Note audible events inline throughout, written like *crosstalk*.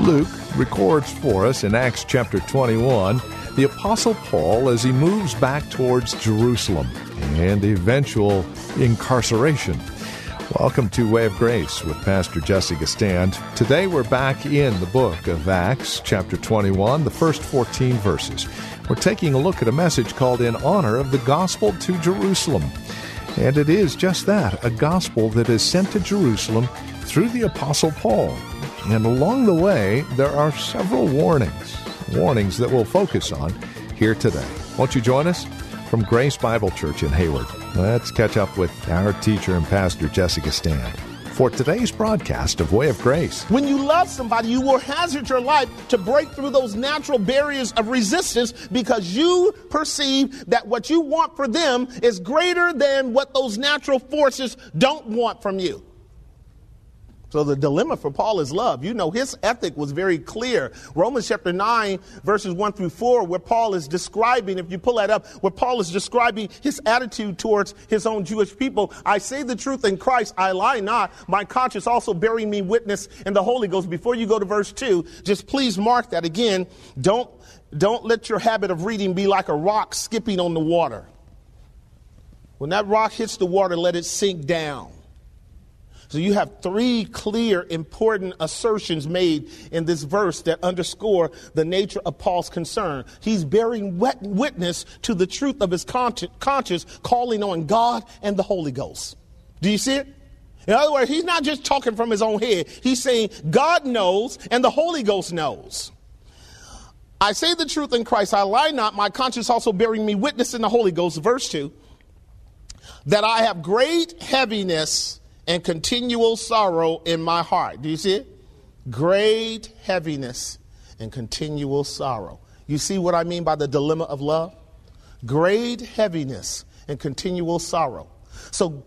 Luke records for us in Acts chapter 21 the Apostle Paul as he moves back towards Jerusalem and eventual incarceration. Welcome to Way of Grace with Pastor Jesse Gistand. Today we're back in the book of Acts, chapter 21, the first 14 verses. We're taking a look at a message called In Honor of the Gospel to Jerusalem. And it is just that a gospel that is sent to Jerusalem through the Apostle Paul. And along the way, there are several warnings, warnings that we'll focus on here today. Won't you join us? From Grace Bible Church in Hayward, let's catch up with our teacher and pastor, Jesse Gistand, for today's broadcast of Way of Grace. When you love somebody, you will hazard your life to break through those natural barriers of resistance because you perceive that what you want for them is greater than what those natural forces don't want from you. So the dilemma for Paul is love. You know, his ethic was very clear. Romans chapter 9, verses 1 through 4, where Paul is describing, if you pull that up, where Paul is describing his attitude towards his own Jewish people. I say the truth in Christ, I lie not. My conscience also bearing me witness in the Holy Ghost. Before you go to verse 2, just please mark that again. Don't, don't let your habit of reading be like a rock skipping on the water. When that rock hits the water, let it sink down. So you have three clear, important assertions made in this verse that underscore the nature of Paul's concern. He's bearing witness to the truth of his conscience, calling on God and the Holy Ghost. Do you see it? In other words, he's not just talking from his own head. He's saying God knows and the Holy Ghost knows. I say the truth in Christ, I lie not, my conscience also bearing me witness in the Holy Ghost, verse 2, that I have great heaviness and continual sorrow in my heart. Do you see it? Great heaviness and continual sorrow. You see what I mean by the dilemma of love? Great heaviness and continual sorrow. So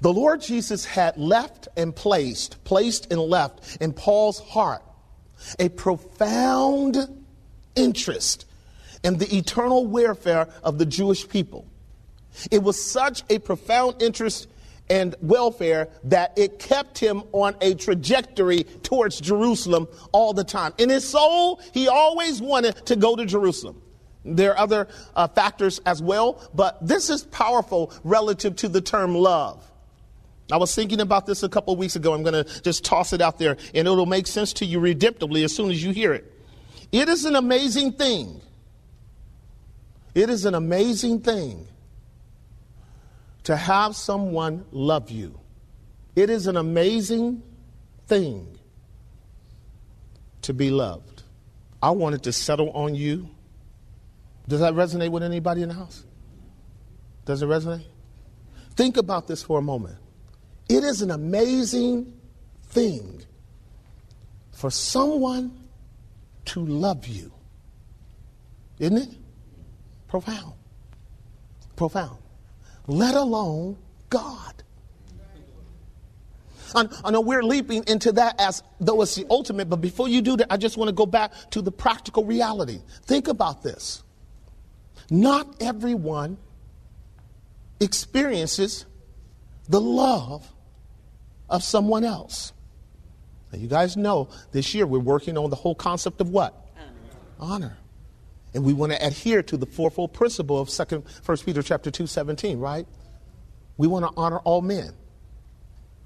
the Lord Jesus had left and placed, placed and left in Paul's heart a profound interest in the eternal welfare of the Jewish people. It was such a profound interest and welfare that it kept him on a trajectory towards Jerusalem all the time. In his soul, he always wanted to go to Jerusalem. There are other uh, factors as well, but this is powerful relative to the term love. I was thinking about this a couple weeks ago. I'm going to just toss it out there, and it'll make sense to you redemptively as soon as you hear it. It is an amazing thing. It is an amazing thing to have someone love you. It is an amazing thing to be loved. I wanted to settle on you. Does that resonate with anybody in the house? Does it resonate? Think about this for a moment. It is an amazing thing for someone to love you. Isn't it? Profound. Profound let alone God. I know we're leaping into that as though it's the ultimate, but before you do that, I just want to go back to the practical reality. Think about this. Not everyone experiences the love of someone else. Now, you guys know this year we're working on the whole concept of what? Honor. Honor. And we want to adhere to the fourfold principle of second first Peter chapter 2, 17, right? We want to honor all men.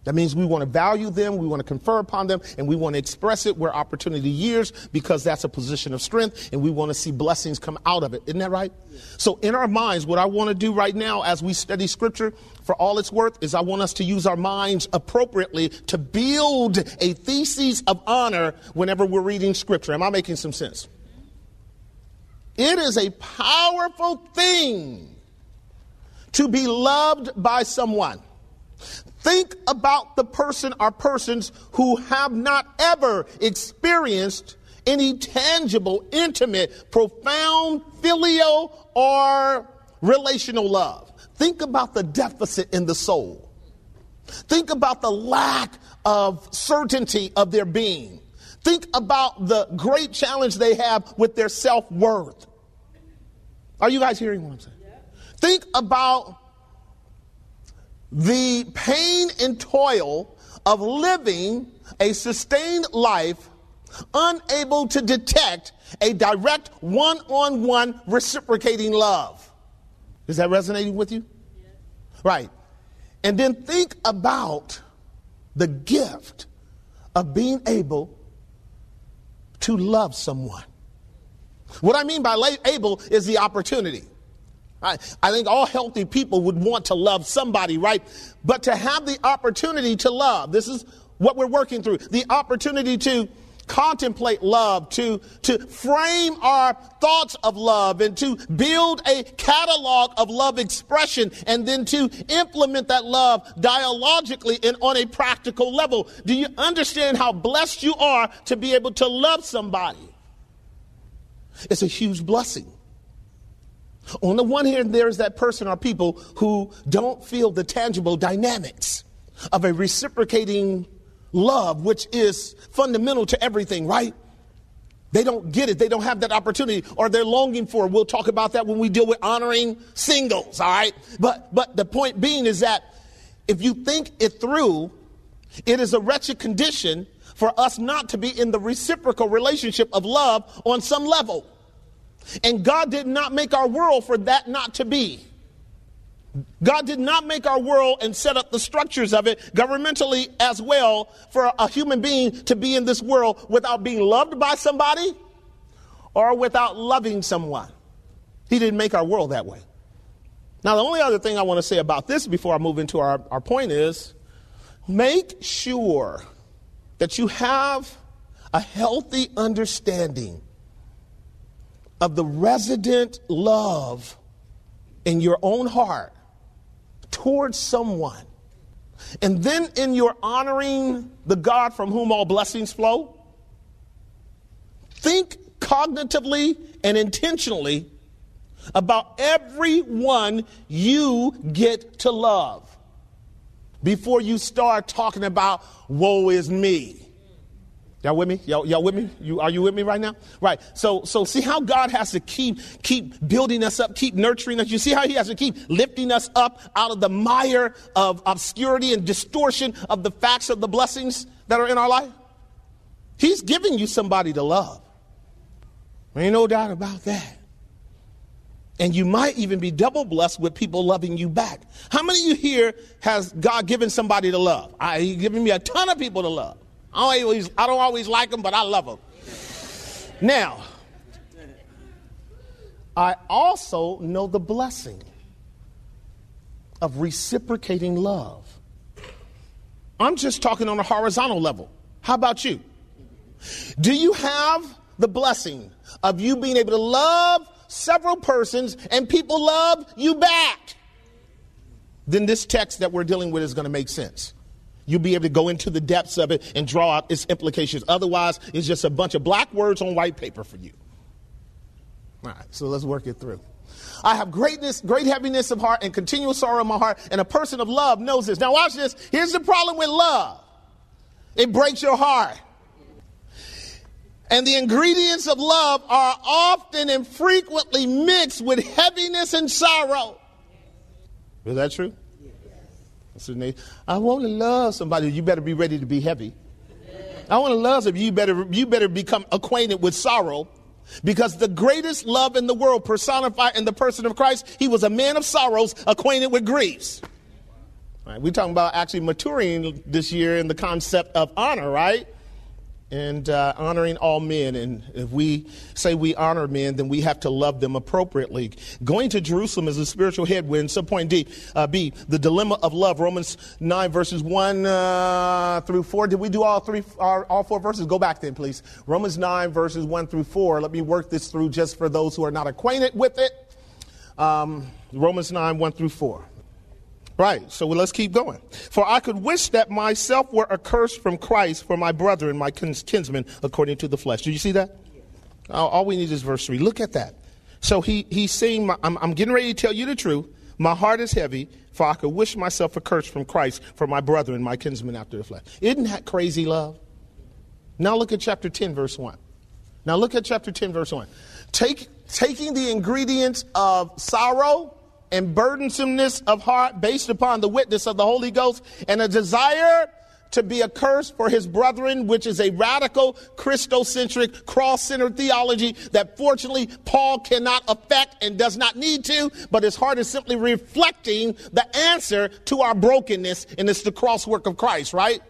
That means we want to value them, we want to confer upon them, and we want to express it where opportunity years because that's a position of strength, and we want to see blessings come out of it. Isn't that right? So, in our minds, what I want to do right now as we study scripture for all it's worth is I want us to use our minds appropriately to build a thesis of honor whenever we're reading scripture. Am I making some sense? It is a powerful thing to be loved by someone. Think about the person or persons who have not ever experienced any tangible, intimate, profound filial or relational love. Think about the deficit in the soul. Think about the lack of certainty of their being. Think about the great challenge they have with their self worth. Are you guys hearing what I'm saying? Think about the pain and toil of living a sustained life unable to detect a direct one on one reciprocating love. Is that resonating with you? Yes. Right. And then think about the gift of being able to love someone. What I mean by able is the opportunity. I, I think all healthy people would want to love somebody, right? But to have the opportunity to love, this is what we're working through the opportunity to contemplate love, to, to frame our thoughts of love, and to build a catalog of love expression, and then to implement that love dialogically and on a practical level. Do you understand how blessed you are to be able to love somebody? It's a huge blessing. On the one hand, there's that person or people who don't feel the tangible dynamics of a reciprocating love, which is fundamental to everything, right? They don't get it. They don't have that opportunity or they're longing for it. We'll talk about that when we deal with honoring singles, all right? But, but the point being is that if you think it through, it is a wretched condition for us not to be in the reciprocal relationship of love on some level. And God did not make our world for that not to be. God did not make our world and set up the structures of it governmentally as well for a human being to be in this world without being loved by somebody or without loving someone. He didn't make our world that way. Now, the only other thing I want to say about this before I move into our, our point is make sure that you have a healthy understanding of the resident love in your own heart towards someone. And then in your honoring the God from whom all blessings flow, think cognitively and intentionally about everyone you get to love before you start talking about woe is me Y'all with me? Y'all, y'all with me? You, are you with me right now? Right. So, so see how God has to keep, keep building us up, keep nurturing us. You see how he has to keep lifting us up out of the mire of obscurity and distortion of the facts of the blessings that are in our life? He's giving you somebody to love. Ain't no doubt about that. And you might even be double blessed with people loving you back. How many of you here has God given somebody to love? I, he's giving me a ton of people to love. I don't always, I don't always like them, but I love them. Now, I also know the blessing of reciprocating love. I'm just talking on a horizontal level. How about you? Do you have the blessing of you being able to love several persons and people love you back? Then this text that we're dealing with is going to make sense. You'll be able to go into the depths of it and draw out its implications. Otherwise, it's just a bunch of black words on white paper for you. All right, so let's work it through. I have greatness, great heaviness of heart and continual sorrow in my heart, and a person of love knows this. Now, watch this. Here's the problem with love it breaks your heart. And the ingredients of love are often and frequently mixed with heaviness and sorrow. Is that true? I want to love somebody. You better be ready to be heavy. I want to love somebody. You better, you better become acquainted with sorrow. Because the greatest love in the world personified in the person of Christ, he was a man of sorrows, acquainted with griefs. Right, we're talking about actually maturing this year in the concept of honor, right? And uh, honoring all men. And if we say we honor men, then we have to love them appropriately. Going to Jerusalem is a spiritual headwind. Subpoint D, uh, B, the dilemma of love. Romans 9, verses 1 uh, through 4. Did we do all three, all, four verses? Go back then, please. Romans 9, verses 1 through 4. Let me work this through just for those who are not acquainted with it. Um, Romans 9, 1 through 4. Right, so let's keep going. For I could wish that myself were accursed from Christ for my brother and my kins- kinsmen according to the flesh. Do you see that? All, we need is verse 3. Look at that. So he, he's saying, I'm, I'm getting ready to tell you the truth. My heart is heavy, for I could wish myself accursed from Christ for my brother and my kinsmen after the flesh. Isn't that crazy love? Now look at chapter 10, verse 1. Now look at chapter 10, verse 1. Take, taking the ingredients of sorrow and burdensomeness of heart based upon the witness of the Holy Ghost and a desire to be accursed for his brethren, which is a radical Christocentric cross-centered theology that fortunately Paul cannot affect and does not need to, but his heart is simply reflecting the answer to our brokenness, and it's the cross work of Christ, right?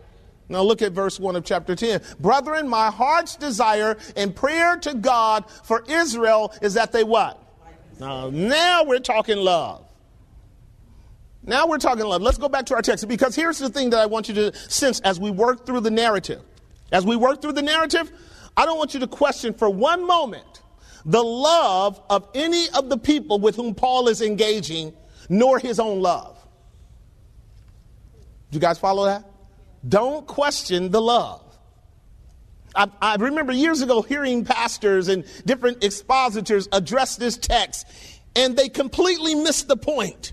Now look at verse 1 of chapter 10. Brethren, my heart's desire and prayer to God for Israel is that they what? Now, now we're talking love. Now we're talking love. Let's go back to our text because here's the thing that I want you to sense as we work through the narrative. As we work through the narrative, I don't want you to question for one moment the love of any of the people with whom Paul is engaging, nor his own love. Do you guys follow that? Don't question the love. I, I, remember years ago hearing pastors and different expositors address this text, and they completely missed the point.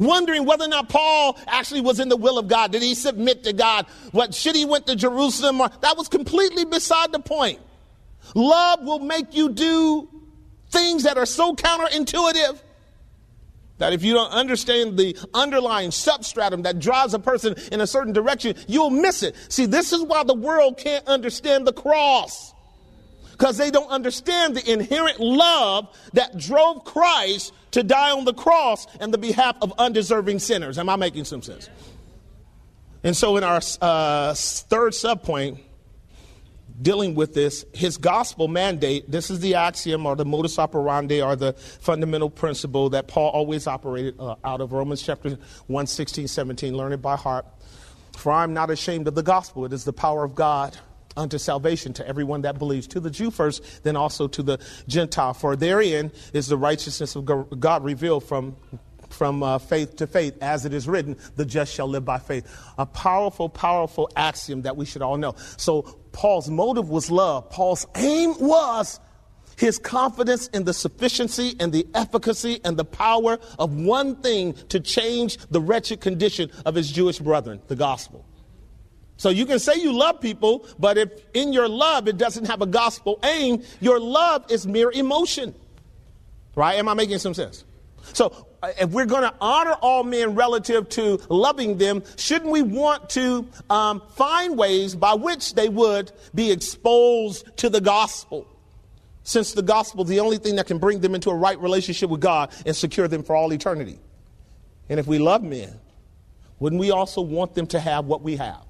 Wondering whether or not Paul actually was in the will of God. Did he submit to God? What should he went to Jerusalem? Or, that was completely beside the point. Love will make you do things that are so counterintuitive that if you don't understand the underlying substratum that drives a person in a certain direction, you'll miss it. See, this is why the world can't understand the cross. Because they don't understand the inherent love that drove Christ to die on the cross in the behalf of undeserving sinners. Am I making some sense? And so, in our uh, third subpoint, dealing with this, his gospel mandate, this is the axiom or the modus operandi or the fundamental principle that Paul always operated uh, out of Romans chapter 1, 16, 17. Learn it by heart. For I am not ashamed of the gospel, it is the power of God unto salvation to everyone that believes, to the Jew first, then also to the Gentile. For therein is the righteousness of God revealed from from uh, faith to faith, as it is written, the just shall live by faith. A powerful, powerful axiom that we should all know. So Paul's motive was love. Paul's aim was his confidence in the sufficiency and the efficacy and the power of one thing to change the wretched condition of his Jewish brethren, the gospel. So you can say you love people, but if in your love it doesn't have a gospel aim, your love is mere emotion. Right? Am I making some sense? So uh, if we're going to honor all men relative to loving them, shouldn't we want to um, find ways by which they would be exposed to the gospel? Since the gospel is the only thing that can bring them into a right relationship with God and secure them for all eternity. And if we love men, wouldn't we also want them to have what we have?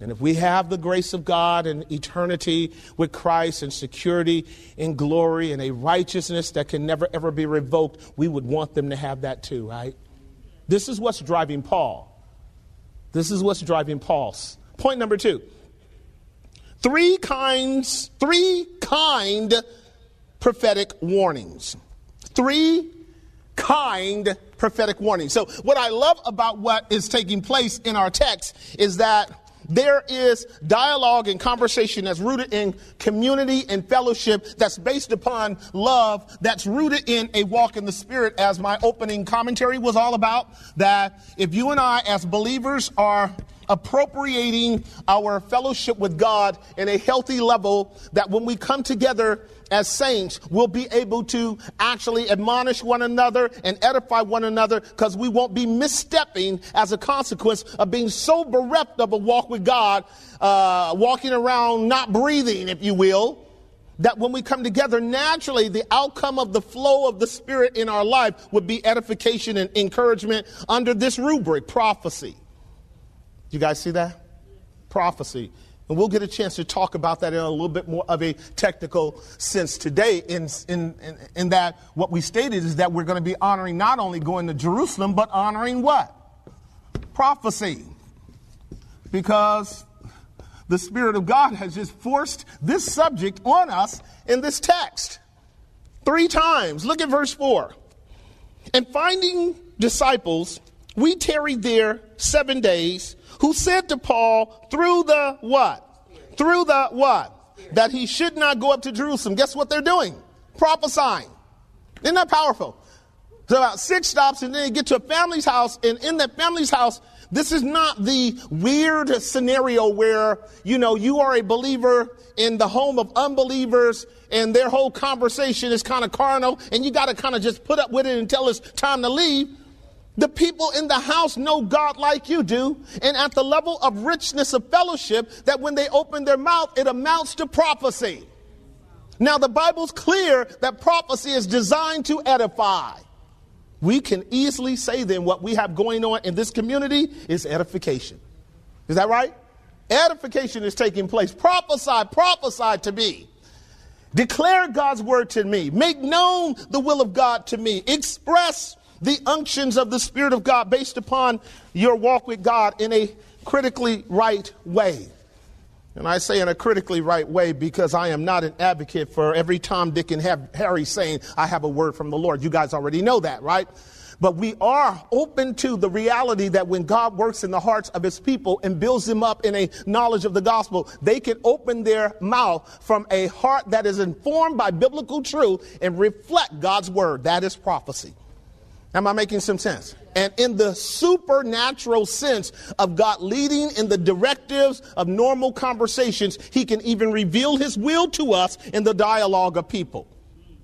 And if we have the grace of God and eternity with Christ and security in glory and a righteousness that can never ever be revoked, we would want them to have that too, right? This is what's driving Paul. This is what's driving Paul's. Point number two. Three kinds, three kind prophetic warnings. Three kind prophetic warnings. So what I love about what is taking place in our text is that there is dialogue and conversation that's rooted in community and fellowship that's based upon love that's rooted in a walk in the spirit as my opening commentary was all about that if you and I as believers are appropriating our fellowship with God in a healthy level that when we come together as saints, we'll be able to actually admonish one another and edify one another because we won't be misstepping as a consequence of being so bereft of a walk with God, uh, walking around not breathing, if you will. That when we come together, naturally, the outcome of the flow of the Spirit in our life would be edification and encouragement under this rubric prophecy. You guys see that? Prophecy. And we'll get a chance to talk about that in a little bit more of a technical sense today, in, in, in, in that what we stated is that we're going to be honoring not only going to Jerusalem, but honoring what? Prophecy. Because the Spirit of God has just forced this subject on us in this text. Three times. Look at verse 4. And finding disciples, we tarried there seven days, who said to Paul through the what? Through the what? That he should not go up to Jerusalem. Guess what they're doing? Prophesying. Isn't that powerful? So about six stops, and then they get to a family's house, and in that family's house, this is not the weird scenario where, you know, you are a believer in the home of unbelievers and their whole conversation is kind of carnal and you got to kind of just put up with it until it's time to leave. The people in the house know God like you do, and at the level of richness of fellowship, that when they open their mouth, it amounts to prophecy. Now, the Bible's clear that prophecy is designed to edify. We can easily say then what we have going on in this community is edification. Is that right? Edification is taking place. Prophesy, prophesy to me. Declare God's word to me. Make known the will of God to me. Express the unctions of the Spirit of God based upon your walk with God in a critically right way. And I say in a critically right way because I am not an advocate for every Tom, Dick, and Harry saying, I have a word from the Lord. You guys already know that, right? But we are open to the reality that when God works in the hearts of his people and builds them up in a knowledge of the gospel, they can open their mouth from a heart that is informed by biblical truth and reflect God's word. That is prophecy. Am I making some sense? And in the supernatural sense of God leading in the directives of normal conversations, He can even reveal His will to us in the dialogue of people.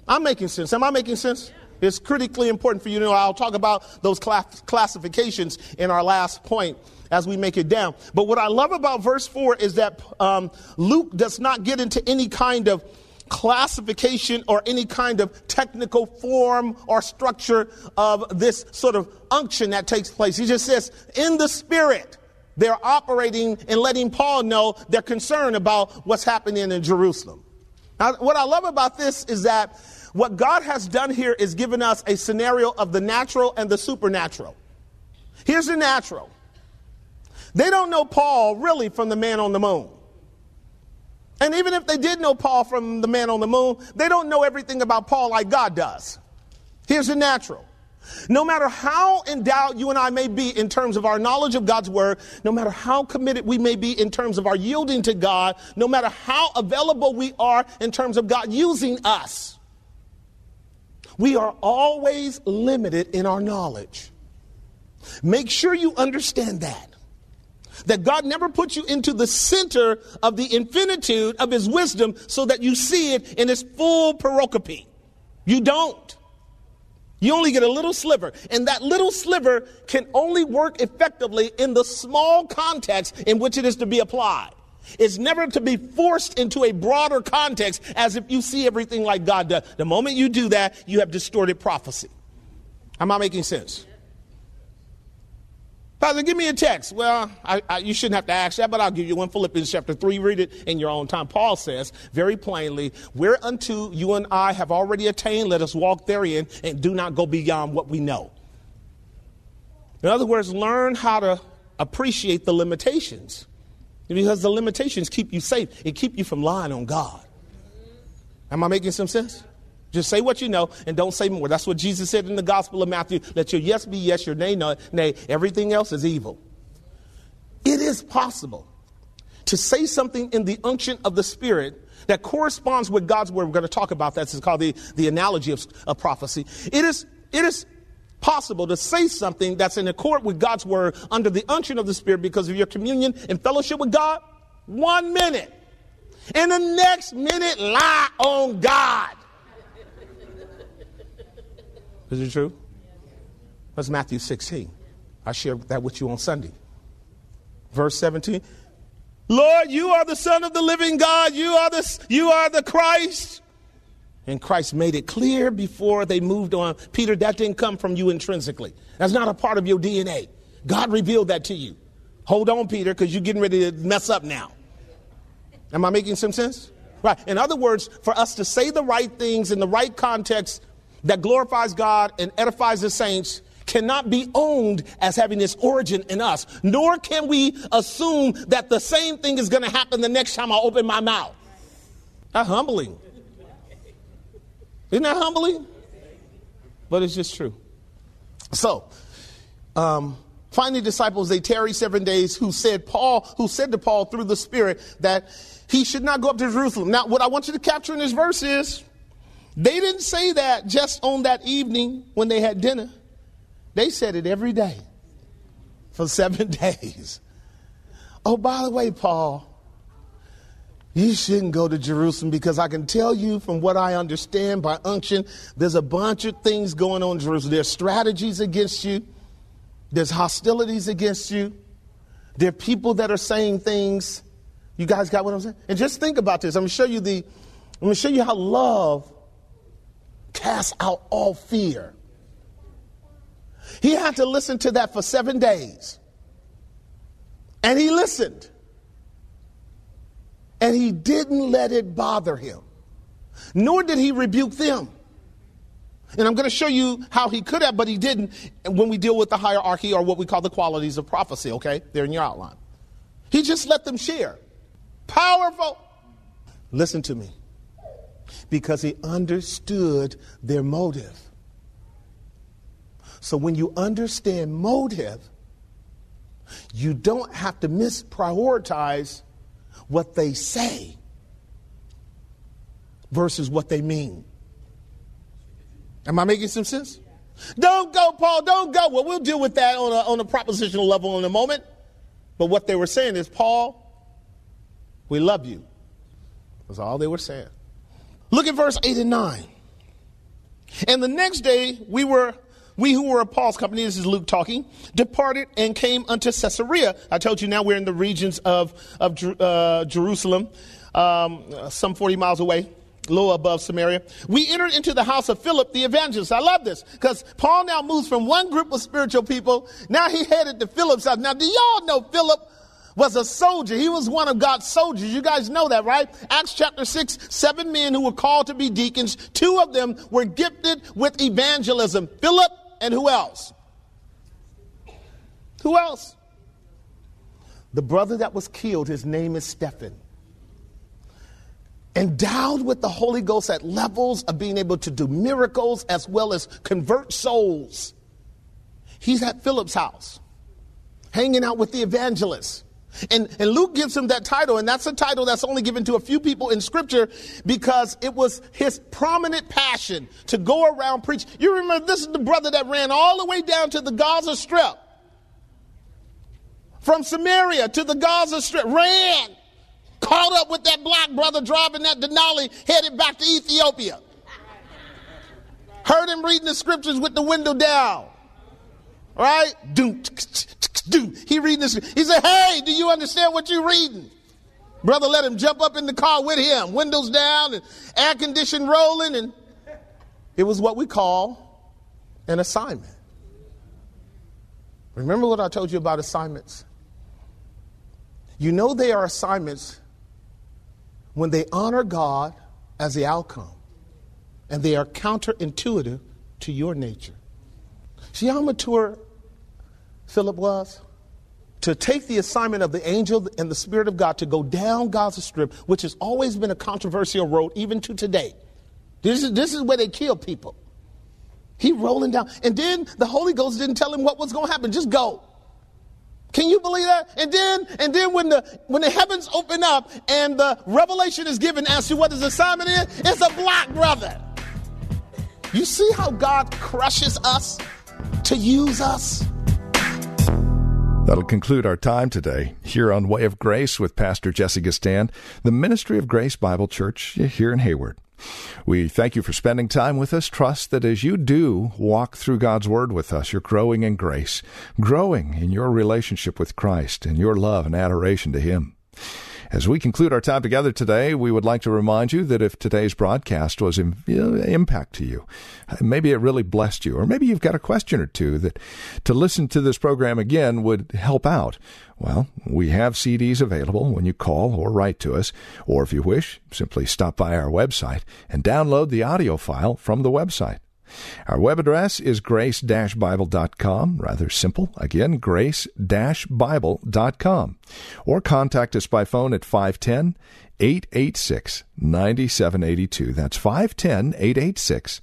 I'm making sense. Am I making sense? It's critically important for you to know. I'll talk about those class- classifications in our last point as we make it down. But what I love about verse 4 is that um, Luke does not get into any kind of classification or any kind of technical form or structure of this sort of unction that takes place. He just says, in the spirit, they're operating and letting Paul know their concern about what's happening in Jerusalem. Now, what I love about this is that what God has done here is given us a scenario of the natural and the supernatural. Here's the natural. They don't know Paul really from the man on the moon. And even if they did know Paul from the man on the moon, they don't know everything about Paul like God does. Here's the natural. No matter how endowed you and I may be in terms of our knowledge of God's word, no matter how committed we may be in terms of our yielding to God, no matter how available we are in terms of God using us, we are always limited in our knowledge. Make sure you understand that that God never puts you into the center of the infinitude of his wisdom so that you see it in its full pericope. You don't. You only get a little sliver, and that little sliver can only work effectively in the small context in which it is to be applied. It's never to be forced into a broader context as if you see everything like God does. The moment you do that, you have distorted prophecy. Am I making sense? Pastor, give me a text. Well, I, I, you shouldn't have to ask that, but I'll give you one. Philippians chapter 3, read it in your own time. Paul says very plainly, Whereunto you and I have already attained, let us walk therein and do not go beyond what we know. In other words, learn how to appreciate the limitations because the limitations keep you safe, it keep you from lying on God. Am I making some sense? Just say what you know and don't say more. That's what Jesus said in the Gospel of Matthew. Let your yes be yes, your nay, no, nay. Everything else is evil. It is possible to say something in the unction of the Spirit that corresponds with God's word. We're going to talk about that. Is called the, the analogy of, of prophecy. It is, it is possible to say something that's in accord with God's word under the unction of the Spirit because of your communion and fellowship with God. One minute. And the next minute, lie on God. Is it true? That's Matthew 16. I shared that with you on Sunday. Verse 17. Lord, you are the Son of the living God. You are the, you are the Christ. And Christ made it clear before they moved on. Peter, that didn't come from you intrinsically. That's not a part of your DNA. God revealed that to you. Hold on, Peter, because you're getting ready to mess up now. Am I making some sense? Right. In other words, for us to say the right things in the right context that glorifies God and edifies the saints cannot be owned as having its origin in us, nor can we assume that the same thing is going to happen the next time I open my mouth. That's humbling. Isn't that humbling? But it's just true. So, um, finally, disciples they tarry seven days. Who said Paul? Who said to Paul through the Spirit that he should not go up to Jerusalem. Now, what I want you to capture in this verse is they didn't say that just on that evening when they had dinner. They said it every day for *laughs* seven days. Oh, by the way, Paul, you shouldn't go to Jerusalem because I can tell you from what I understand by unction, there's a bunch of things going on in Jerusalem. There's strategies against you, there's hostilities against you, there are people that are saying things you guys got what I'm saying? And just think about this. I'm going to show you the, I'm to show you how love casts out all fear. He had to listen to that for seven days. And he listened. And he didn't let it bother him, nor did he rebuke them. And I'm going to show you how he could have, but he didn't when we deal with the hierarchy or what we call the qualities of prophecy, okay? They're in your outline. He just let them share. Powerful. Listen to me. Because he understood their motive. So when you understand motive, you don't have to misprioritize what they say versus what they mean. Am I making some sense? Don't go, Paul, don't go. Well, we'll deal with that on a, on a propositional level in a moment. But what they were saying is, Paul, we love you. That's all they were saying. Look at verse 8 and 9. And the next day we were we who were of Paul's company, this is Luke talking, departed and came unto Caesarea. I told you now we're in the regions of, of uh, Jerusalem, um, some 40 miles away, low above Samaria. We entered into the house of Philip the evangelist. I love this because Paul now moves from one group of spiritual people. Now he headed to Philip's house. Now, do y'all know Philip was a soldier. He was one of God's soldiers. You guys know that, right? Acts chapter 6, seven men who were called to be deacons. Two of them were gifted with evangelism. Philip and who else? Who else? The brother that was killed, his name is Stephen. Endowed with the Holy Ghost at levels of being able to do miracles as well as convert souls. He's at Philip's house, hanging out with the evangelists. And, and Luke gives him that title, and that's a title that's only given to a few people in Scripture because it was his prominent passion to go around preach. You remember, this is the brother that ran all the way down to the Gaza Strip. From Samaria to the Gaza Strip, ran, caught up with that black brother driving that Denali, headed back to Ethiopia. Heard him reading the scriptures with the window down. Right? Doom, do. He reading this. He said, Hey, do you understand what you're reading? Brother let him jump up in the car with him, windows down and air condition rolling. And it was what we call an assignment. Remember what I told you about assignments? You know they are assignments when they honor God as the outcome and they are counterintuitive to your nature. See how mature Philip was? To take the assignment of the angel and the Spirit of God to go down Gaza Strip, which has always been a controversial road, even to today. This is, this is where they kill people. He rolling down. And then the Holy Ghost didn't tell him what was going to happen. Just go. Can you believe that? And then, and then when the when the heavens open up and the revelation is given as to what his assignment is, it's a black brother. You see how God crushes us to use us? That'll conclude our time today here on Way of Grace with Pastor Jesse Gistand, the Ministry of Grace Bible Church here in Hayward. We thank you for spending time with us. Trust that as you do walk through God's Word with us, you're growing in grace, growing in your relationship with Christ and your love and adoration to Him. As we conclude our time together today, we would like to remind you that if today's broadcast was an impact to you, maybe it really blessed you, or maybe you've got a question or two that to listen to this program again would help out. Well, we have CDs available when you call or write to us, or if you wish, simply stop by our website and download the audio file from the website. Our web address is grace-bible.com. Rather simple. Again, grace-bible.com. Or contact us by phone at 510 886 9782. That's 510 886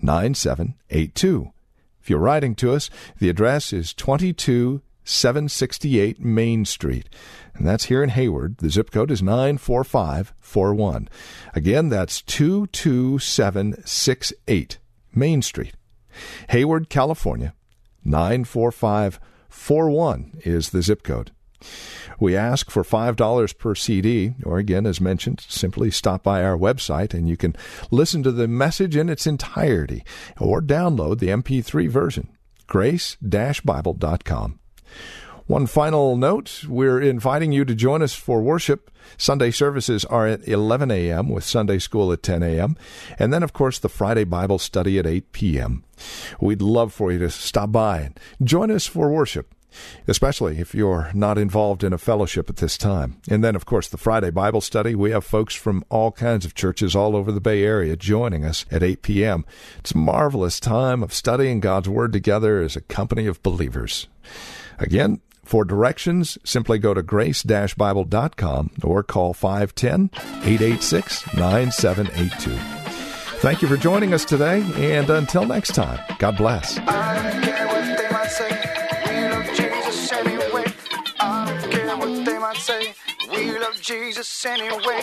9782. If you're writing to us, the address is 22768 Main Street. And that's here in Hayward. The zip code is 94541. Again, that's 22768 Main Street. Hayward, California, 94541 is the zip code. We ask for $5 per CD, or again, as mentioned, simply stop by our website and you can listen to the message in its entirety or download the MP3 version. grace-bible.com. One final note we're inviting you to join us for worship. Sunday services are at 11 a.m., with Sunday school at 10 a.m., and then, of course, the Friday Bible study at 8 p.m. We'd love for you to stop by and join us for worship especially if you're not involved in a fellowship at this time. And then, of course, the Friday Bible study. We have folks from all kinds of churches all over the Bay Area joining us at 8 p.m. It's a marvelous time of studying God's Word together as a company of believers. Again, for directions, simply go to grace-bible.com or call 510-886-9782. Thank you for joining us today, and until next time, God bless. Jesus anyway.